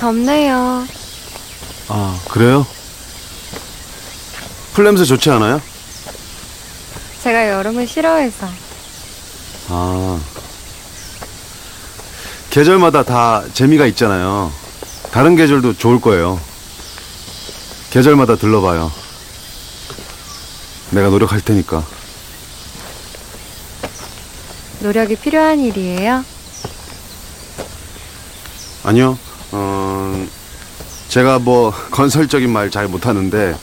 덥네요. 아, 그래요? 풀냄새 좋지 않아요? 제가 여름을 싫어해서. 아. 계절마다 다 재미가 있잖아요. 다른 계절도 좋을 거예요. 계절마다 들러봐요. 내가 노력할 테니까. 노력이 필요한 일이에요? 아니요. 어, 제가 뭐 건설적인 말 잘 못하는데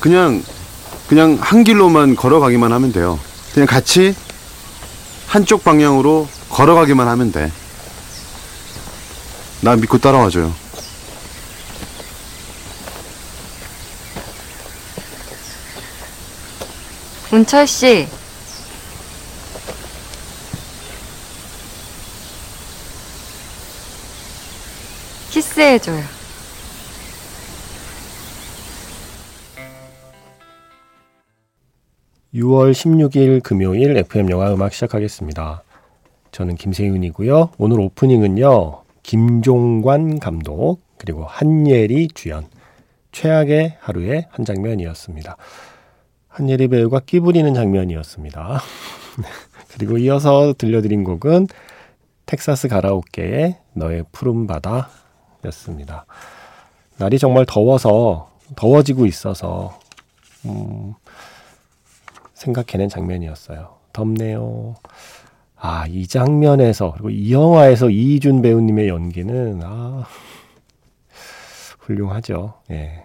그냥 그냥 한 길로만 걸어가기만 하면 돼요. 그냥 같이 한쪽 방향으로 걸어가기만 하면 돼. 나 믿고 따라와줘요. 문철 씨. 키스해줘요. 6월 16일 금요일 FM 영화 음악 시작하겠습니다. 저는 김세윤이고요. 오늘 오프닝은요. 김종관 감독 그리고 한예리 주연 최악의 하루의 한 장면이었습니다. 한예리 배우가 끼 부리는 장면이었습니다. 그리고 이어서 들려드린 곡은 텍사스 가라오케의 너의 푸른 바다 였습니다. 날이 정말 더워서 더워지고 있어서 음, 생각해낸 장면이었어요. 덥네요. 아, 이 장면에서, 그리고 이 영화에서 이준 배우님의 연기는, 아, 훌륭하죠. 예.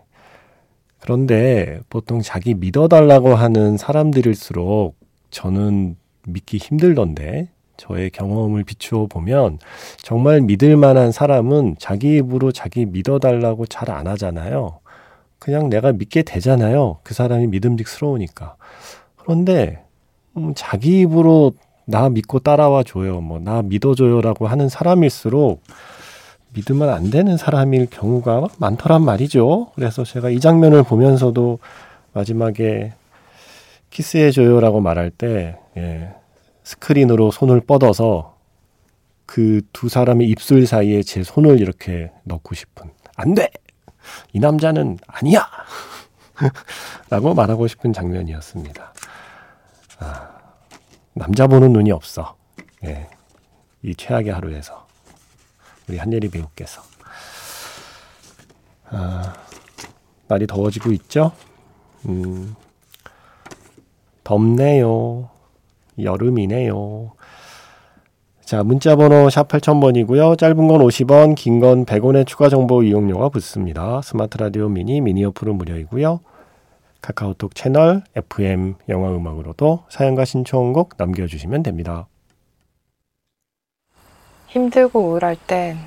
그런데 보통 자기 믿어달라고 하는 사람들일수록 저는 믿기 힘들던데, 저의 경험을 비추어 보면 정말 믿을 만한 사람은 자기 입으로 자기 믿어달라고 잘 안 하잖아요. 그냥 내가 믿게 되잖아요. 그 사람이 믿음직스러우니까. 그런데 음, 자기 입으로 나 믿고 따라와 줘요. 뭐 나 믿어줘요라고 하는 사람일수록 믿으면 안 되는 사람일 경우가 많더란 말이죠. 그래서 제가 이 장면을 보면서도 마지막에 키스해줘요라고 말할 때 예, 스크린으로 손을 뻗어서 그 두 사람의 입술 사이에 제 손을 이렇게 넣고 싶은 안 돼! 이 남자는 아니야! 라고 말하고 싶은 장면이었습니다. 아, 남자 보는 눈이 없어. 예, 이 최악의 하루에서 우리 한예리 배우께서 아, 날이 더워지고 있죠. 음, 덥네요. 여름이네요. 자, 문자 번호 샵 8000번이고요. 짧은 건 50원, 긴 건 100원의 추가 정보 이용료가 붙습니다. 스마트 라디오 미니, 미니 어플은 무료이고요. 카카오톡 채널 FM 영화 음악으로도 사연과 신청곡 남겨주시면 됩니다. 힘들고 우울할 땐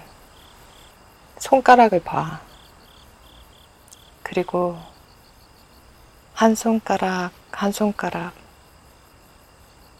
손가락을 봐. 그리고 한 손가락, 한 손가락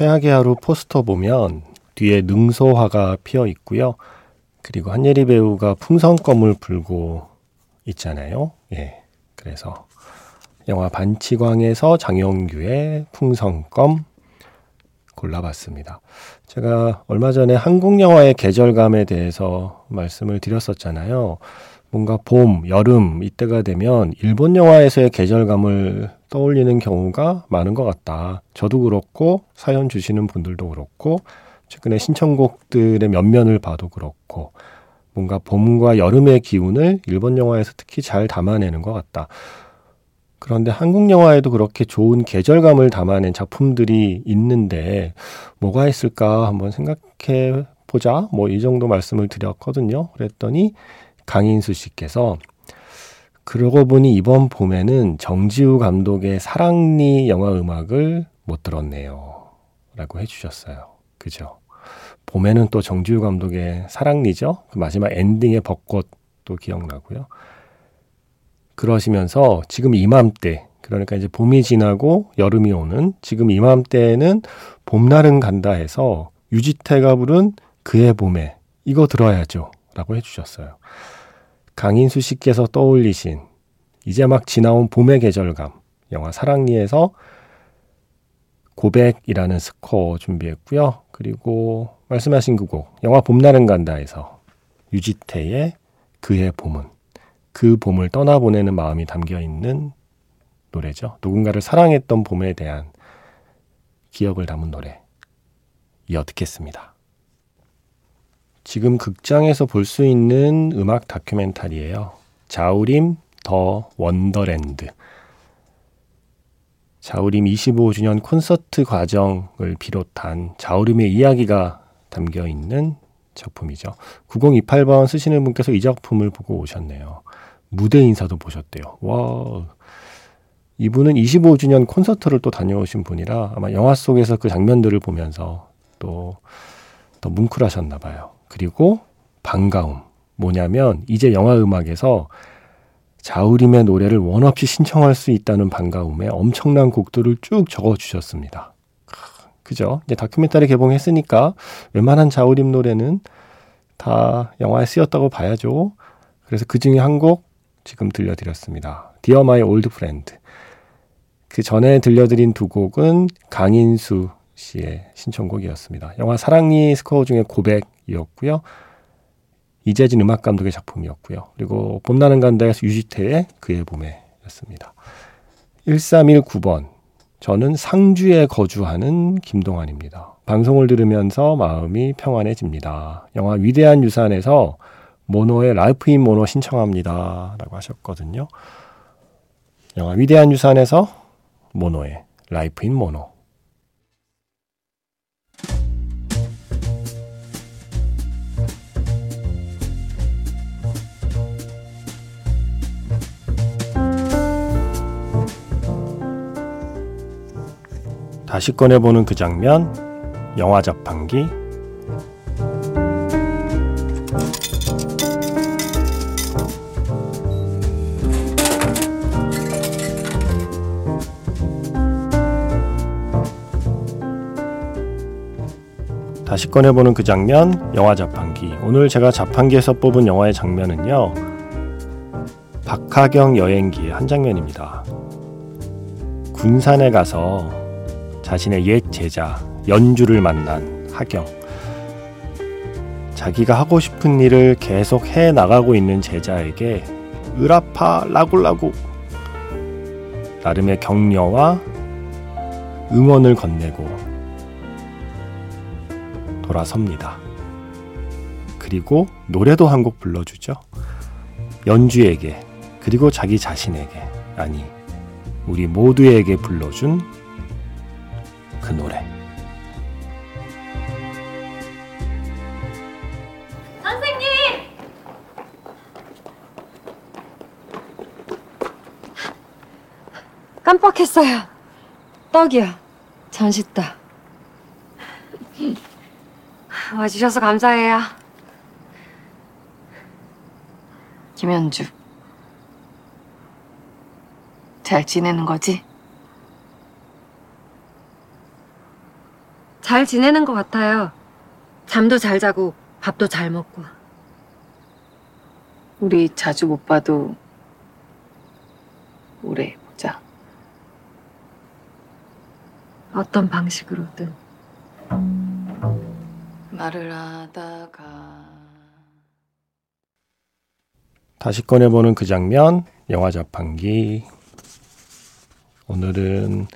최악의 하루 포스터 보면 뒤에 능소화가 피어 있고요. 그리고 한예리 배우가 풍선껌을 불고 있잖아요. 예. 그래서 영화 반치광에서 장영규의 풍선껌 골라봤습니다. 제가 얼마 전에 한국 영화의 계절감에 대해서 말씀을 드렸었잖아요. 뭔가 봄, 여름 이때가 되면 일본 영화에서의 계절감을 떠올리는 경우가 많은 것 같다. 저도 그렇고 사연 주시는 분들도 그렇고 최근에 신청곡들의 면면을 봐도 그렇고 뭔가 봄과 여름의 기운을 일본 영화에서 특히 잘 담아내는 것 같다. 그런데 한국 영화에도 그렇게 좋은 계절감을 담아낸 작품들이 있는데 뭐가 있을까 한번 생각해 보자. 뭐 이 정도 말씀을 드렸거든요. 그랬더니 강인수 씨께서 그러고 보니 이번 봄에는 정지우 감독의 사랑니 영화 음악을 못 들었네요. 라고 해주셨어요. 그죠? 봄에는 또 정지우 감독의 사랑니죠? 그 마지막 엔딩의 벚꽃도 기억나고요. 그러시면서 지금 이맘때, 그러니까 이제 봄이 지나고 여름이 오는 지금 이맘때에는 봄날은 간다 해서 유지태가 부른 그의 봄에 이거 들어야죠. 라고 해주셨어요. 강인수 씨께서 떠올리신 이제 막 지나온 봄의 계절감 영화 사랑니에서 고백이라는 스코어 준비했고요. 그리고 말씀하신 그 곡 영화 봄날은 간다에서 유지태의 그의 봄은 그 봄을 떠나보내는 마음이 담겨 있는 노래죠. 누군가를 사랑했던 봄에 대한 기억을 담은 노래 이어 듣겠습니다. 지금 극장에서 볼 수 있는 음악 다큐멘터리예요. 자우림 더 원더랜드. 자우림 25주년 콘서트 과정을 비롯한 자우림의 이야기가 담겨 있는 작품이죠. 9028번 쓰시는 분께서 이 작품을 보고 오셨네요. 무대 인사도 보셨대요. 와. 이분은 25주년 콘서트를 또 다녀오신 분이라 아마 영화 속에서 그 장면들을 보면서 또 더 뭉클하셨나 봐요. 그리고 반가움. 뭐냐면 이제 영화 음악에서 자우림의 노래를 원 없이 신청할 수 있다는 반가움에 엄청난 곡들을 쭉 적어 주셨습니다. 그죠? 이제 다큐멘터리 개봉했으니까 웬만한 자우림 노래는 다 영화에 쓰였다고 봐야죠. 그래서 그 중에 한 곡 지금 들려드렸습니다. Dear My Old Friend. 그 전에 들려드린 두 곡은 강인수 씨의 신청곡이었습니다. 영화 사랑니 스코어 중에 고백 이었고요. 이재진 음악 감독의 작품이었고요. 그리고 봄날은 간다에서 유지태의 그해 봄에였습니다. 1319번. 저는 상주에 거주하는 김동환입니다. 방송을 들으면서 마음이 평안해집니다. 영화 위대한 유산에서 모노의 Life in Mono 신청합니다. 라고 하셨거든요. 영화 위대한 유산에서 모노의 Life in Mono. 다시 꺼내보는 그 장면, 영화 자판기. 다시 꺼내보는 그 장면, 영화 자판기. 오늘 제가 자판기에서 뽑은 영화의 장면은요, 박하경 여행기의 한 장면입니다. 군산에 가서 자신의 옛 제자 연주를 만난 하경. 자기가 하고 싶은 일을 계속 해 나가고 있는 제자에게 으라파 라굴라구 나름의 격려와 응원을 건네고 돌아섭니다. 그리고 노래도 한 곡 불러주죠. 연주에게 그리고 자기 자신에게 아니 우리 모두에게 불러준 그 노래. 선생님! 깜빡했어요. 떡이요. 전시떡. 와주셔서 감사해요. 김현주. 잘 지내는 거지? 잘 지내는 것 같아요. 잠도 잘 자고 밥도 잘 먹고. 우리 자주 못 봐도 오래 보자. 어떤 방식으로든. 말을 하다가 다시 꺼내보는 그 장면, 영화 자판기. 오늘은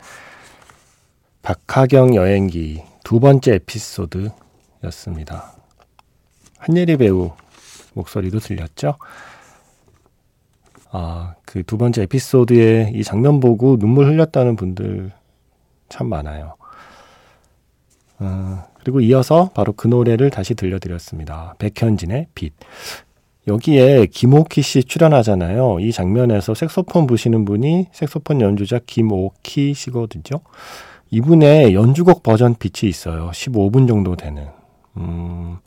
박하경 여행기 두 번째 에피소드였습니다. 한예리 배우 목소리도 들렸죠? 아, 그 두 번째 에피소드에 이 장면 보고 눈물 흘렸다는 분들 참 많아요. 어, 그리고 이어서 바로 그 노래를 다시 들려드렸습니다. 백현진의 빛. 여기에 김오키 씨 출연하잖아요. 이 장면에서 색소폰 부시는 분이 색소폰 연주자 김오키 씨거든요. 이분의 연주곡 버전 빛이 있어요. 15분 정도 되는. 음,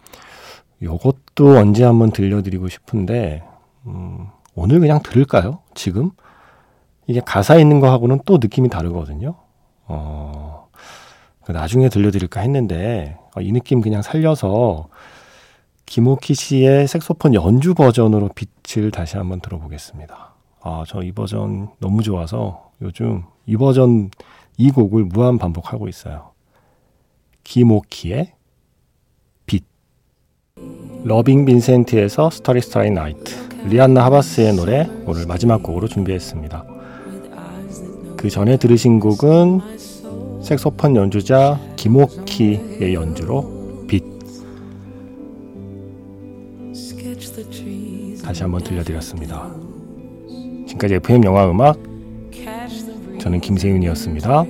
요것도 언제 한번 들려드리고 싶은데, 음, 오늘 그냥 들을까요? 지금? 이게 가사 있는 거하고는 또 느낌이 다르거든요. 어, 그 나중에 들려드릴까 했는데, 어, 이 느낌 그냥 살려서 김오키 씨의 색소폰 연주 버전으로 빛을 다시 한번 들어보겠습니다. 아, 저 이 버전 너무 좋아서 요즘 이 버전 이 곡을 무한 반복하고 있어요. 김오키의 빛. Loving Vincent에서 Starry Starry Night. 리안나 하바스의 노래 오늘 마지막 곡으로 준비했습니다. 그 전에 들으신 곡은 색소폰 연주자 김오키의 연주로 빛. 다시 한번 들려드렸습니다. 지금까지 FM 영화 음악 저는 김세윤이었습니다.